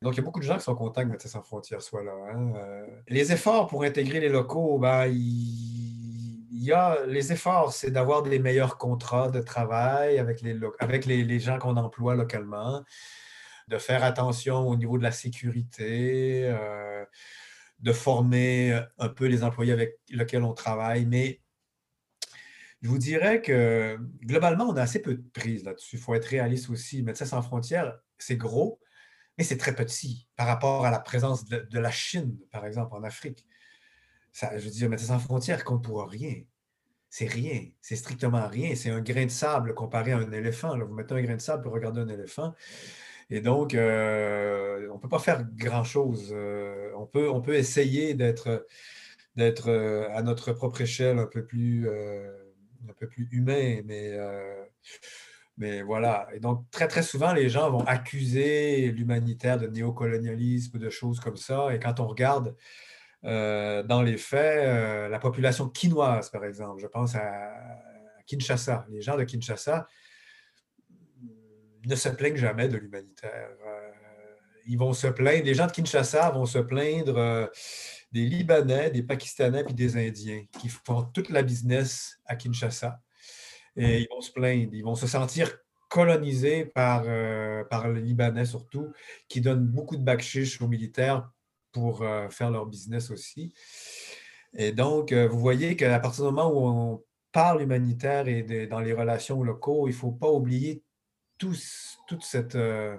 donc, il y a beaucoup de gens qui sont contents que Médecins sans frontières soit là. Hein. Les efforts pour intégrer les locaux, ben, il, y a les efforts, c'est d'avoir des meilleurs contrats de travail avec les, avec les gens qu'on emploie localement de faire attention au niveau de la sécurité, euh, de former un peu les employés avec lesquels on travaille. Mais Je vous dirais que globalement, on a assez peu de prise là-dessus. Il faut être réaliste aussi. Médecins sans frontières, c'est gros, mais c'est très petit par rapport à la présence de, la Chine, par exemple, en Afrique. Je veux dire, Médecins sans frontières compte pour rien. C'est rien. C'est strictement rien. C'est un grain de sable comparé à un éléphant. Vous mettez un grain de sable pour regarder un éléphant. Et donc, euh, on ne peut pas faire grand-chose. Euh, on, peut, on peut essayer d'être euh, à notre propre échelle un peu plus, un peu plus humain, mais, mais voilà. Et donc, très, très souvent, les gens vont accuser l'humanitaire de néocolonialisme, de choses comme ça. Et quand on regarde dans les faits, la population quinoise, par exemple, je pense à Kinshasa, les gens de Kinshasa, ne se plaignent jamais de l'humanitaire. Euh, ils vont se plaindre, les gens de Kinshasa vont se plaindre euh, des Libanais, des Pakistanais et des Indiens qui font toute la business à Kinshasa. Et ils vont se plaindre, ils vont se sentir colonisés par, euh, par les Libanais surtout, qui donnent beaucoup de bakshish aux militaires pour faire leur business aussi. Et donc, vous voyez qu'à partir du moment où on parle humanitaire et dans les relations locaux, il ne faut pas oublier tout, toute cette, euh,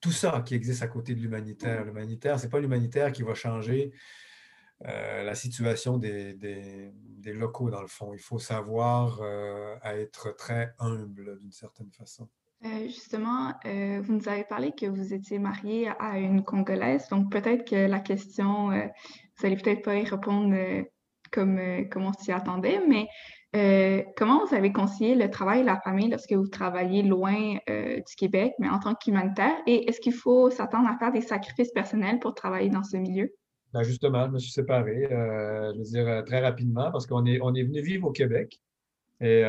tout ça qui existe à côté de l'humanitaire. L'humanitaire, ce n'est pas l'humanitaire qui va changer euh, la situation des, des, locaux, dans le fond. Il faut savoir euh, être très humble d'une certaine façon.
justement, vous nous avez parlé que vous étiez marié à une Congolaise, donc peut-être que la question, vous n'allez peut-être pas y répondre comme, comme on s'y attendait, mais euh, comment vous avez concilié le travail et la famille lorsque vous travaillez loin euh, du Québec, mais en tant qu'humanitaire? Et est-ce qu'il faut s'attendre à faire des sacrifices personnels pour travailler dans ce milieu?
Ben justement, je me suis séparé, euh, je veux dire, très rapidement, parce qu'on est, on est venu vivre au Québec. Et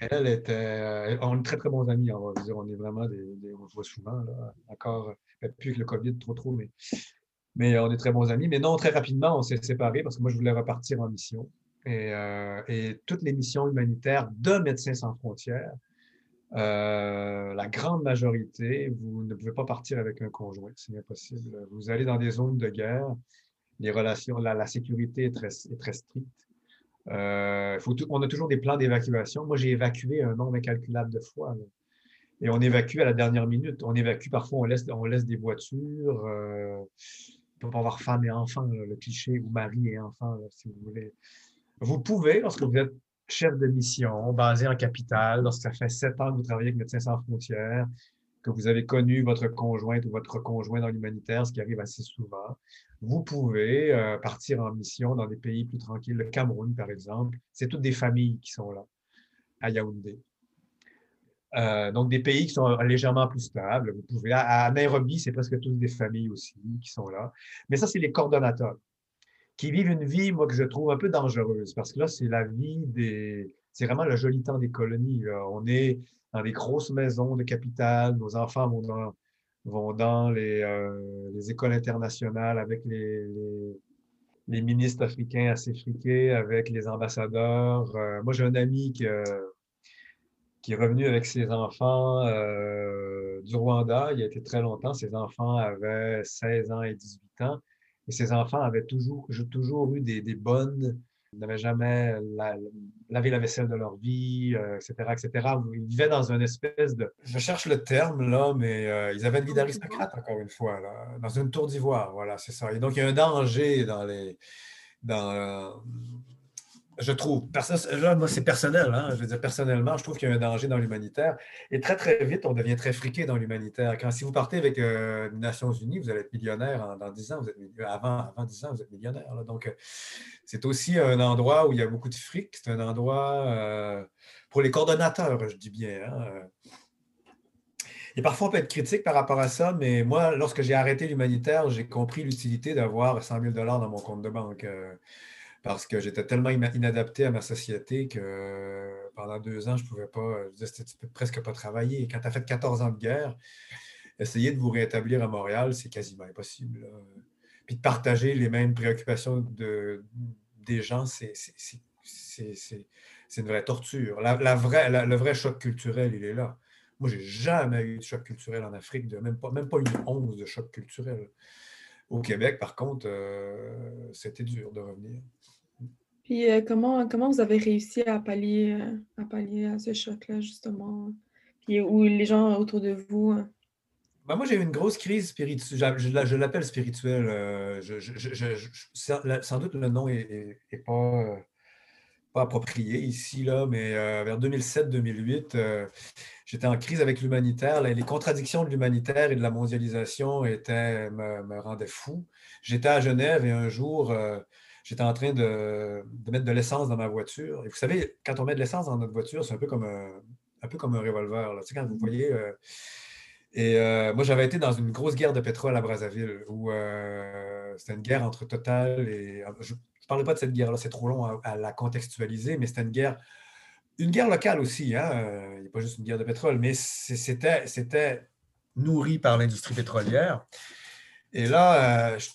elle était. on est très, très bons amis, on va dire. On est vraiment des. on se voit souvent, là, encore, plus que le COVID, trop, trop, mais, mais on est très bons amis. Mais non, très rapidement, on s'est séparés parce que moi, je voulais repartir en mission. Euh, et, toutes les missions humanitaires de Médecins sans frontières, euh, la grande majorité, vous ne pouvez pas partir avec un conjoint, c'est impossible. Vous allez dans des zones de guerre, les relations, la, sécurité est très, stricte. Euh, on a toujours des plans d'évacuation. Moi, j'ai évacué un nombre incalculable de fois. Et on évacue à la dernière minute. On évacue, parfois, on laisse, des voitures. Euh, on peut avoir femme et enfant, le cliché, ou mari et enfant, si vous voulez. Vous pouvez, lorsque vous êtes chef de mission, basé en capitale, lorsque ça fait sept ans que vous travaillez avec Médecins sans frontières, que vous avez connu votre conjointe ou votre conjoint dans l'humanitaire, ce qui arrive assez souvent, vous pouvez euh, partir en mission dans des pays plus tranquilles. Le Cameroun, par exemple, c'est toutes des familles qui sont là, à Yaoundé. Euh, donc, des pays qui sont légèrement plus stables. Vous pouvez, à Nairobi, c'est presque toutes des familles aussi qui sont là. Mais ça, c'est les coordonnateurs qui vivent une vie, moi, que je trouve un peu dangereuse, parce que là, c'est la vie des... C'est vraiment le joli temps des colonies. On est dans des grosses maisons de capitale, nos enfants vont dans, vont dans les, euh, les écoles internationales avec les, ministres africains assez friqués, avec les ambassadeurs. Euh, moi, j'ai un ami qui, qui est revenu avec ses enfants euh, du Rwanda. Il y a été très longtemps. Ses enfants avaient 16 ans et 18 ans. Et ces enfants avaient toujours, j'ai toujours eu des, bonnes, ils n'avaient jamais lavé la vaisselle de leur vie, etc., euh, etc. Ils vivaient dans une espèce de, je cherche le terme là, mais euh, ils avaient une vie d'aristocrate encore une fois, là, dans une tour d'ivoire, voilà, c'est ça. Et donc il y a un danger dans les, dans, je trouve, là, moi, c'est personnel, hein, je veux dire, personnellement, je trouve qu'il y a un danger dans l'humanitaire. Et très, très vite, on devient très friqué dans l'humanitaire. Quand si vous partez avec euh, les Nations Unies, vous allez être millionnaire dans 10 ans, vous êtes, avant, avant 10 ans, vous êtes millionnaire. Donc, euh, c'est aussi un endroit où il y a beaucoup de fric. C'est un endroit euh, pour les coordonnateurs, je dis bien. Hein, et parfois, on peut être critique par rapport à ça, mais moi, lorsque j'ai arrêté l'humanitaire, j'ai compris l'utilité d'avoir 100 000 dans mon compte de banque parce que j'étais tellement inadapté à ma société que pendant deux ans, je ne pouvais pas, je disais, presque pas travailler. Quand tu as fait 14 ans de guerre, essayer de vous rétablir à Montréal, c'est quasiment impossible. Puis de partager les mêmes préoccupations de, des gens, c'est une vraie torture. La, vraie, le vrai choc culturel, il est là. Moi, j'ai jamais eu de choc culturel en Afrique, même, pas, même pas une once de choc culturel. Au Québec, par contre, euh, c'était dur de revenir.
Puis comment, comment vous avez réussi à pallier, à pallier à ce choc-là, justement? Puis où les gens autour de vous.
Ben, moi, j'ai eu une grosse crise spirituelle. Je, l'appelle spirituelle. sans doute, le nom n'est pas, approprié ici, là, mais vers 2007-2008, j'étais en crise avec l'humanitaire. Les contradictions de l'humanitaire et de la mondialisation étaient, me, rendaient fou. J'étais à Genève et un jour, j'étais en train de, mettre de l'essence dans ma voiture. Et vous savez, quand on met de l'essence dans notre voiture, c'est un peu comme un, un, peu comme un revolver. Là. Tu sais, quand vous mmh voyez. Euh, et euh, moi, j'avais été dans une grosse guerre de pétrole à Brazzaville où euh, c'était une guerre entre Total et. Je ne parlerai pas de cette guerre-là, c'est trop long à, la contextualiser, mais c'était une guerre. Une guerre locale aussi, hein? il n'y a pas juste une guerre de pétrole, mais c'était nourri par l'industrie pétrolière. Et là, je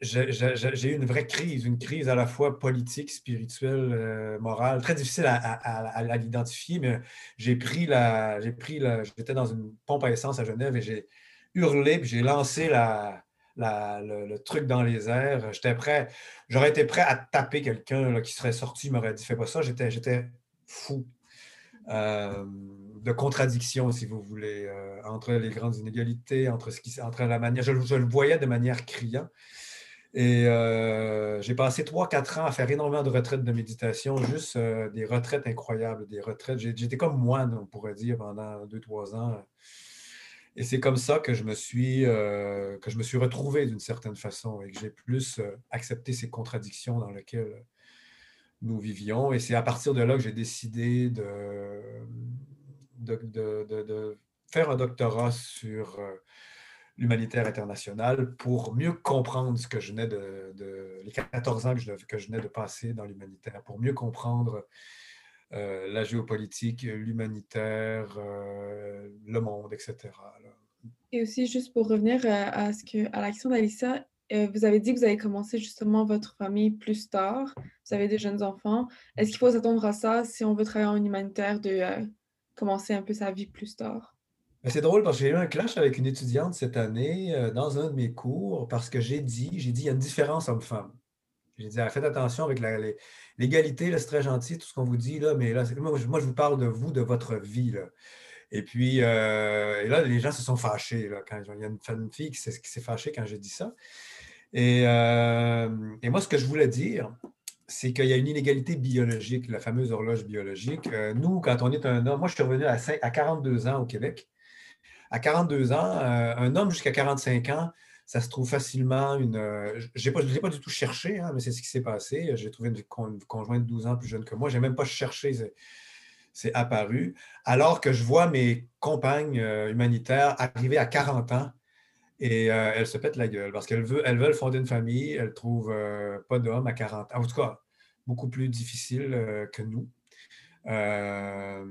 j'ai eu une vraie crise, une crise à la fois politique, spirituelle, euh, morale, très difficile à, l'identifier, mais j'ai pris la, j'ai pris la, j'étais dans une pompe à essence à Genève et j'ai hurlé, puis j'ai lancé la, le, truc dans les airs. J'étais prêt, j'aurais été prêt à taper quelqu'un qui serait sorti, m'aurait dit fais pas ça. J'étais, fou. Euh, de contradiction, si vous voulez, euh, entre les grandes inégalités, entre, ce qui, entre la manière. Je, je le voyais de manière criant. Et euh, j'ai passé 3-4 ans à faire énormément de retraites de méditation, juste euh, des retraites incroyables, des retraites. J'étais comme moine, on pourrait dire, pendant 2-3 ans. Et c'est comme ça que je me suis, euh, que je me suis retrouvé d'une certaine façon et que j'ai plus accepté ces contradictions dans lesquelles nous vivions. Et c'est à partir de là que j'ai décidé de, de, de, faire un doctorat sur l'humanitaire international pour mieux comprendre ce que je venais de, les 14 ans que je, que venais de passer dans l'humanitaire, pour mieux comprendre euh, la géopolitique, l'humanitaire, euh, le monde, etc.
Et aussi, juste pour revenir à, ce à la question d'Alissa, euh, vous avez dit que vous avez commencé justement votre famille plus tard. Vous avez des jeunes enfants. Est-ce qu'il faut s'attendre à ça si on veut travailler en humanitaire de commencer un peu sa vie plus tard?
Ben, c'est drôle parce que j'ai eu un clash avec une étudiante cette année euh, dans un de mes cours parce que j'ai dit, j'ai dit, il y a une différence homme-femme. J'ai dit, ah, faites attention avec l'égalité, c'est très gentil, tout ce qu'on vous dit, là, mais là, moi, je vous parle de vous, de votre vie. Et puis, euh, là, les gens se sont fâchés. quand, il y a une, fille qui s'est fâchée quand j'ai dit ça. Euh, et, moi, ce que je voulais dire, c'est qu'il y a une inégalité biologique, la fameuse horloge biologique. nous, quand on est un homme, moi, je suis revenu à, à 42 ans au Québec à 42 ans, euh, un homme jusqu'à 45 ans, ça se trouve facilement une. Euh, je ne l'ai pas du tout cherché, hein, mais c'est ce qui s'est passé. J'ai trouvé une, conjointe de 12 ans plus jeune que moi. Je n'ai même pas cherché, c'est apparu. Alors que je vois mes compagnes euh, humanitaires arriver à 40 ans et elles se pètent la gueule parce qu'elles veulent, fonder une famille, elles ne trouvent pas d'homme à 40 ans. En tout cas, beaucoup plus difficile que nous. Euh,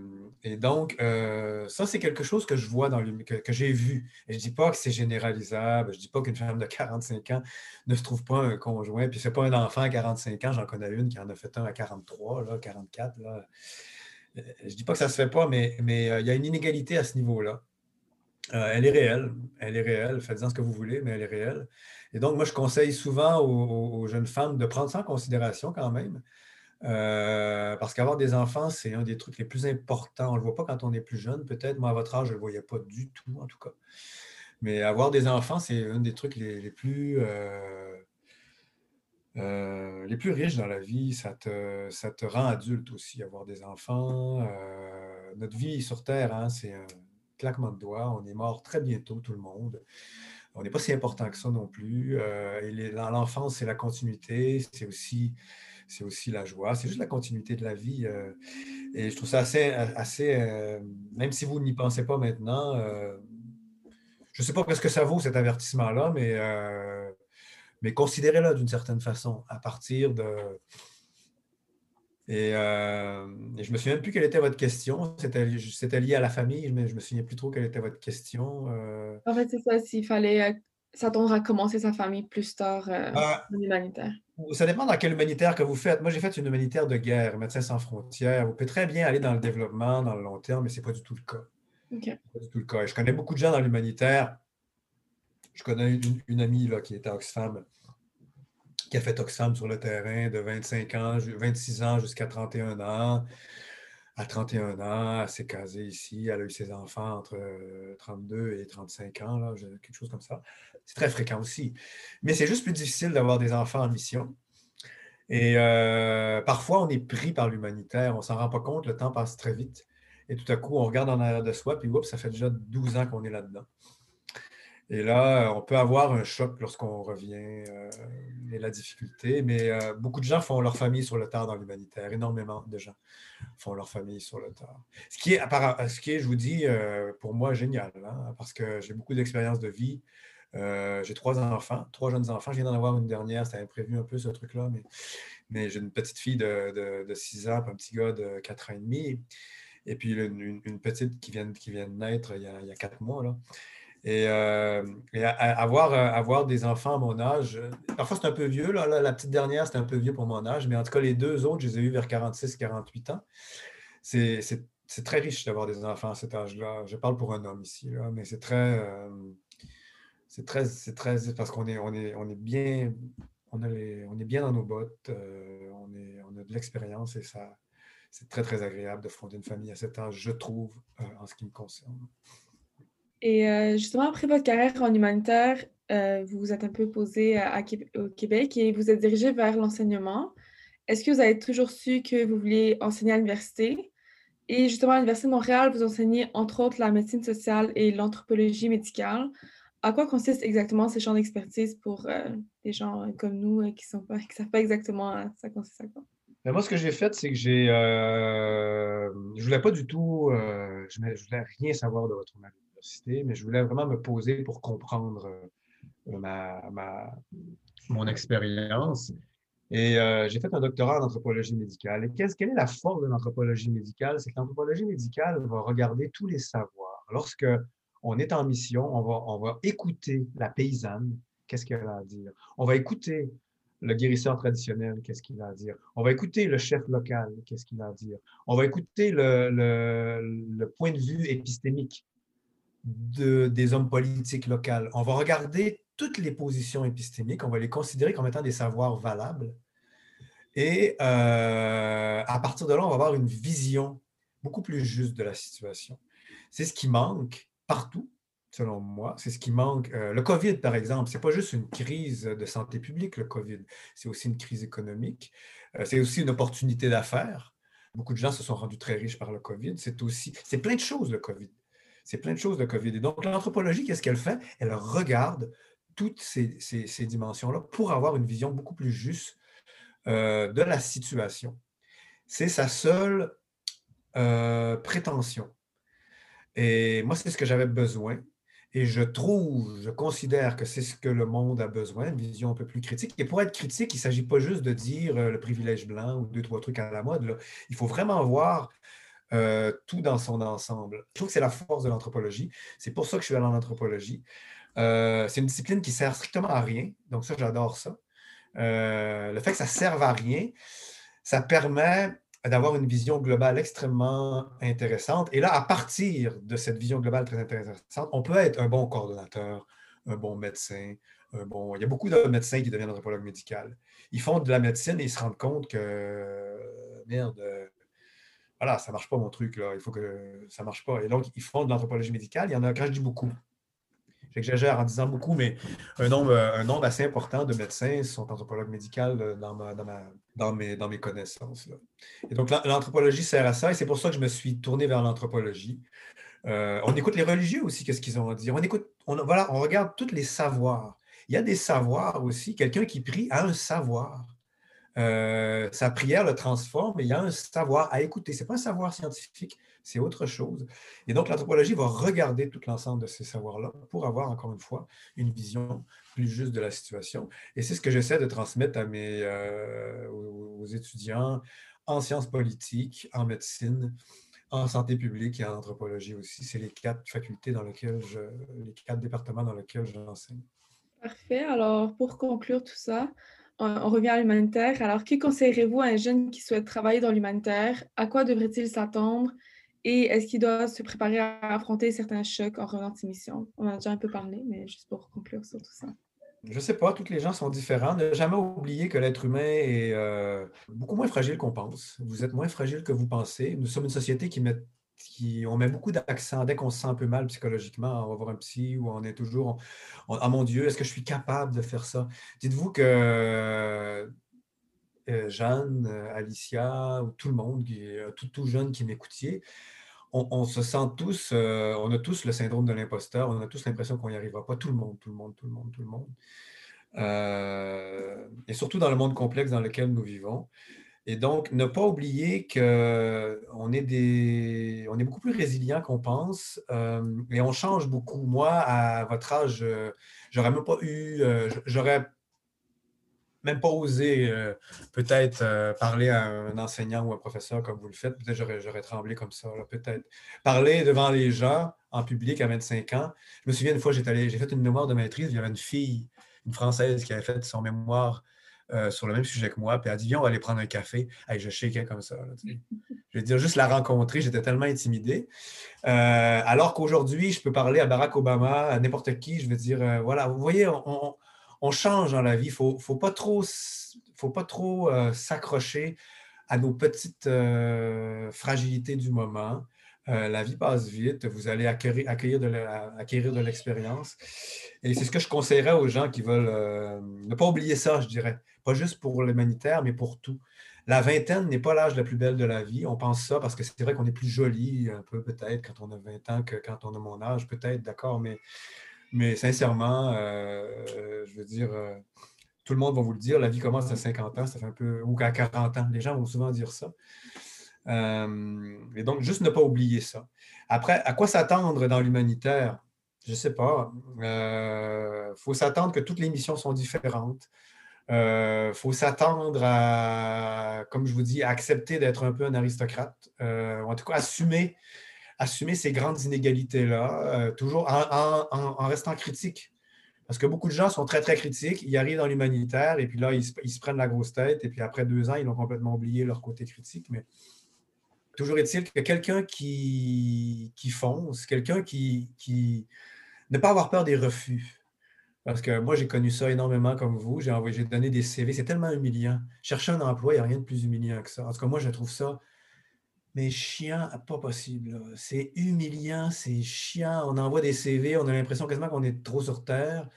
et donc, euh, ça, c'est quelque chose que je vois dans que, j'ai vu. Et je ne dis pas que c'est généralisable. Je ne dis pas qu'une femme de 45 ans ne se trouve pas un conjoint. Puis, ce n'est pas un enfant à 45 ans. J'en connais une qui en a fait un à 43, là, 44. Là. Euh, je ne dis pas que ça ne se fait pas, mais, mais il y a une inégalité à ce niveau-là. elle est réelle. Elle est réelle. Faites-en ce que vous voulez, mais elle est réelle. Et donc, moi, je conseille souvent aux jeunes femmes de prendre ça en considération quand même. Euh, parce qu'avoir des enfants, c'est un des trucs les plus importants. On ne le voit pas quand on est plus jeune, peut-être. Moi, à votre âge, je ne le voyais pas du tout, en tout cas. Mais avoir des enfants, c'est un des trucs les, plus, euh, euh, les plus riches dans la vie. Ça te, ça te rend adulte aussi, avoir des enfants. notre vie sur Terre, hein, c'est un claquement de doigts. On est mort très bientôt, tout le monde. On n'est pas si important que ça non plus. et dans l'enfance, c'est la continuité. C'est aussi c'est aussi la joie, c'est juste la continuité de la vie. Euh, et je trouve ça assez, assez euh, même si vous n'y pensez pas maintenant, euh, je ne sais pas ce que ça vaut cet avertissement-là, mais, mais considérez-le d'une certaine façon, à partir de... Et, je ne me souviens plus quelle était votre question. C'était lié à la famille, mais je ne me souviens plus trop quelle était votre question.
En fait, c'est ça, s'il fallait s'attendre à commencer sa famille plus tard ah. en humanitaire.
Ça dépend dans quel humanitaire que vous faites. Moi, j'ai fait une humanitaire de guerre, Médecins sans frontières. Vous pouvez très bien aller dans le développement, dans le long terme, mais ce n'est pas du tout le cas. Pas du tout le cas. je connais beaucoup de gens dans l'humanitaire. Je connais une, amie là, qui était à Oxfam, qui a fait Oxfam sur le terrain de 25 ans, 26 ans jusqu'à 31 ans. À 31 ans, elle s'est casée ici, elle a eu ses enfants entre 32 euh, et 35 ans, là, quelque chose comme ça. C'est très fréquent aussi. Mais c'est juste plus difficile d'avoir des enfants en mission. Et euh, parfois, on est pris par l'humanitaire, on s'en rend pas compte, le temps passe très vite. Et tout à coup, on regarde en arrière de soi, puis oups, ça fait déjà 12 ans qu'on est là-dedans. Et là, on peut avoir un choc lorsqu'on revient euh, et la difficulté, mais euh, beaucoup de gens font leur famille sur le tard dans l'humanitaire. Énormément de gens font leur famille sur le tard. Ce qui est, ce qui est je vous dis, pour moi, génial, hein, parce que j'ai beaucoup d'expérience de vie. Euh, j'ai trois enfants, trois jeunes enfants. Je viens d'en avoir une dernière, c'était imprévu un peu ce truc-là, mais, j'ai une petite fille de, de, 6 ans, un petit gars de 4 ans et demi, et puis une, petite qui vient, qui vient de naître il y a, il y a 4 mois. Là. Et, euh, avoir, avoir des enfants à mon âge, parfois c'est un peu vieux, là, la petite dernière c'était un peu vieux pour mon âge, mais en tout cas les deux autres, je les ai eus vers 46-48 ans. C'est très riche d'avoir des enfants à cet âge-là. Je parle pour un homme ici, là, mais c'est très... Euh, c'est très, très, parce qu'on est, on est, on est bien, on, on est bien dans nos bottes, euh, on, est, on a de l'expérience et ça, c'est très, très agréable de fonder une famille à cet âge, je trouve, euh, en ce qui me concerne.
Et euh, justement, après votre carrière en humanitaire, vous vous êtes un peu posé à, au Québec et vous êtes dirigé vers l'enseignement. Est-ce que vous avez toujours su que vous vouliez enseigner à l'université? Et justement, à l'Université de Montréal, vous enseignez entre autres la médecine sociale et l'anthropologie médicale à quoi consistent exactement ces champs d'expertise pour euh, des gens comme nous euh, qui ne savent pas exactement ça consiste à quoi?
Ben, moi, ce que j'ai fait, c'est que j'ai. Euh, je ne voulais pas du tout. je ne voulais rien savoir de retourner à mais je voulais vraiment me poser pour comprendre ma, mon expérience. Et j'ai fait un doctorat en anthropologie médicale. Et quelle est la force de l'anthropologie médicale? C'est que l'anthropologie médicale va regarder tous les savoirs. Lorsque on est en mission, on va, on va écouter la paysanne, qu'est-ce qu'elle a à dire? On va écouter le guérisseur traditionnel, qu'est-ce qu'il a à dire? On va écouter le chef local, qu'est-ce qu'il a à dire? On va écouter le, le, point de vue épistémique de, des hommes politiques locaux. On va regarder toutes les positions épistémiques, on va les considérer comme étant des savoirs valables. Et euh, à partir de là, on va avoir une vision beaucoup plus juste de la situation. C'est ce qui manque partout, selon moi. C'est ce qui manque. Euh, le COVID, par exemple, ce n'est pas juste une crise de santé publique, le COVID. C'est aussi une crise économique. Euh, c'est aussi une opportunité d'affaires. Beaucoup de gens se sont rendus très riches par le COVID. C'est aussi, c'est plein de choses, le COVID. C'est plein de choses, le COVID. Et donc, l'anthropologie, qu'est-ce qu'elle fait? Elle regarde toutes ces, dimensions-là pour avoir une vision beaucoup plus juste euh, de la situation. C'est sa seule prétention. Et moi, c'est ce que j'avais besoin. Et je trouve, je considère que c'est ce que le monde a besoin, une vision un peu plus critique. Et pour être critique, il ne s'agit pas juste de dire euh, le privilège blanc ou deux, trois trucs à la mode. Il faut vraiment voir euh, tout dans son ensemble. Je trouve que c'est la force de l'anthropologie. C'est pour ça que je suis allé en anthropologie. Euh, c'est une discipline qui sert strictement à rien. Donc ça, j'adore ça. le fait que ça serve à rien, ça permet d'avoir une vision globale extrêmement intéressante. Et là, à partir de cette vision globale très intéressante, on peut être un bon coordonnateur, un bon médecin, bon... Il y a beaucoup de médecins qui deviennent anthropologues médicaux. Ils font de la médecine et ils se rendent compte que, merde, voilà, ça ne marche pas mon truc, là. il faut que ça ne marche pas. Et donc, ils font de l'anthropologie médicale. Il y en a, quand je dis beaucoup, j'exagère en disant beaucoup, mais un nombre, assez important de médecins sont anthropologues médicaux dans, dans, mes, dans mes connaissances. Et donc, l'anthropologie sert à ça, et c'est pour ça que je me suis tourné vers l'anthropologie. Euh, on écoute les religieux aussi, qu'est-ce qu'ils ont à dire? On écoute, voilà, on regarde tous les savoirs. Il y a des savoirs aussi. Quelqu'un qui prie a un savoir. Euh, sa prière le transforme, mais il y a un savoir à écouter. Ce n'est pas un savoir scientifique, c'est autre chose. Et donc, l'anthropologie va regarder tout l'ensemble de ces savoirs-là pour avoir, encore une fois, une vision plus juste de la situation. Et c'est ce que j'essaie de transmettre à mes, euh, aux étudiants en sciences politiques, en médecine, en santé publique et en anthropologie aussi. C'est les quatre facultés dans lesquelles je, les quatre départements dans lesquels j'enseigne.
Parfait. Alors, pour conclure tout ça, on, revient à l'humanitaire. Alors, que conseillerez-vous à un jeune qui souhaite travailler dans l'humanitaire? À quoi devrait-il s'attendre? Et est-ce qu'il doit se préparer à affronter certains chocs en revenant de ses missions? On en a déjà un peu parlé, mais juste pour conclure sur tout ça.
je ne sais pas, tous les gens sont différents. Ne jamais oublier que l'être humain est euh, beaucoup moins fragile qu'on pense. Vous êtes moins fragile que vous pensez. Nous sommes une société qui met, on met beaucoup d'accent. Dès qu'on se sent un peu mal psychologiquement, on va voir un psy ou on est toujours, ah mon Dieu, est-ce que je suis capable de faire ça? Dites-vous que euh, Jeanne, Alicia, ou tout le monde, tout, tout jeune qui m'écoutiez, on, se sent tous, euh, on a tous le syndrome de l'imposteur, on a tous l'impression qu'on n'y arrivera pas. Tout le monde, tout le monde, tout le monde, tout le monde. Euh, et surtout dans le monde complexe dans lequel nous vivons. Et donc, ne pas oublier qu'on est, des, on est beaucoup plus résilient qu'on pense euh, et on change beaucoup. Moi, à votre âge, j'aurais même pas eu, j'aurais même pas osé euh, peut-être euh, parler à un enseignant ou un professeur comme vous le faites. Peut-être j'aurais, j'aurais tremblé comme ça, peut-être. Parler devant les gens en public à 25 ans. Je me souviens une fois, j'ai fait une mémoire de maîtrise, il y avait une fille, une Française qui avait fait son mémoire euh, sur le même sujet que moi, puis elle a dit Viens, on va aller prendre un café. Je shakeais comme ça. je veux dire, juste la rencontrer, j'étais tellement intimidé. alors qu'aujourd'hui, je peux parler à Barack Obama, à n'importe qui, je veux dire Voilà, vous voyez, on on change dans la vie. Il ne faut, pas trop, faut pas trop euh, s'accrocher à nos petites euh, fragilités du moment. Euh, la vie passe vite, vous allez acquérir, de l'expérience. Et c'est ce que je conseillerais aux gens qui veulent ne pas oublier ça, je dirais. Pas juste pour l'humanitaire, mais pour tout. La vingtaine n'est pas l'âge le plus belle de la vie. On pense ça parce que c'est vrai qu'on est plus joli, un peu peut-être, quand on a 20 ans que quand on a mon âge, peut-être, d'accord, mais sincèrement, euh, je veux dire, euh, tout le monde va vous le dire, la vie commence à 50 ans, ça fait un peu, ou à 40 ans. Les gens vont souvent dire ça. Euh, et donc, juste ne pas oublier ça. Après, à quoi s'attendre dans l'humanitaire? Je ne sais pas. Il faut s'attendre que toutes les missions sont différentes. Il faut s'attendre à, comme je vous dis, à accepter d'être un peu un aristocrate, en tout cas assumer assumer ces grandes inégalités-là, euh, toujours en, restant critique. Parce que beaucoup de gens sont très, très critiques, ils arrivent dans l'humanitaire et puis là, ils se, prennent la grosse tête et puis après deux ans, ils ont complètement oublié leur côté critique. Mais toujours est-il que quelqu'un qui, qui fonce, quelqu'un qui, qui ne pas avoir peur des refus. Parce que moi, j'ai connu ça énormément comme vous. J'ai envoyé, j'ai donné des CV. C'est tellement humiliant. Chercher un emploi, il n'y a rien de plus humiliant que ça. En tout cas, moi, je trouve ça mais chiant, pas possible. C'est humiliant, c'est chiant. On envoie des CV, on a l'impression quasiment qu'on est trop sur Terre.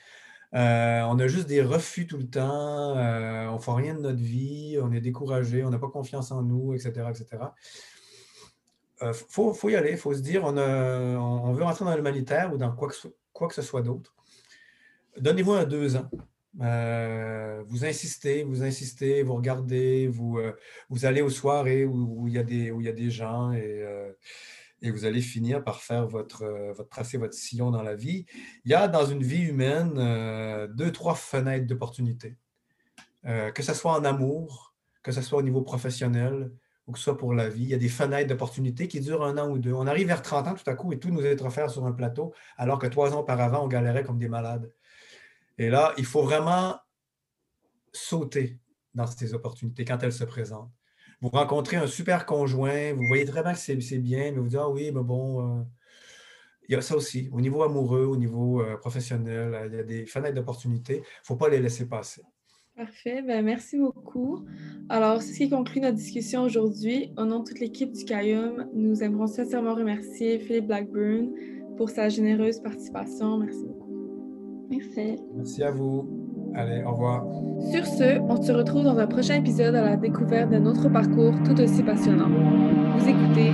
Euh, on a juste des refus tout le temps. Euh, on ne fait rien de notre vie. On est découragé. On n'a pas confiance en nous, etc. etc. Il faut, y aller. Il faut se dire on, on, veut rentrer dans l'humanitaire ou dans quoi que, quoi que ce soit d'autre. Donnez-vous un deux ans. Euh, vous insistez, vous insistez, vous regardez, vous, euh, allez aux soirées où, il y a des, gens et, euh, vous allez finir par faire votre, votre tracer votre sillon dans la vie. Il y a dans une vie humaine deux, trois fenêtres d'opportunité. que ce soit en amour, que ce soit au niveau professionnel ou que ce soit pour la vie, il y a des fenêtres d'opportunité qui durent un an ou deux. On arrive vers 30 ans tout à coup et tout nous est offert sur un plateau, alors que trois ans auparavant, on galérait comme des malades. Et là, il faut vraiment sauter dans ces opportunités quand elles se présentent. Vous rencontrez un super conjoint, vous voyez très bien que c'est bien, mais vous dites, ah oui, mais bon, euh, il y a ça aussi. Au niveau amoureux, au niveau euh, professionnel, il y a des fenêtres d'opportunité. Il ne faut pas les laisser passer.
Parfait, ben, merci beaucoup. Alors, c'est ce qui conclut notre discussion aujourd'hui. Au nom de toute l'équipe du CAIUM, nous aimerons sincèrement remercier Philippe Blackburn pour sa généreuse participation. Merci beaucoup.
Merci.
Merci à vous. Allez, au revoir.
Sur ce, on se retrouve dans un prochain épisode à la découverte d'un autre parcours tout aussi passionnant. Vous écoutez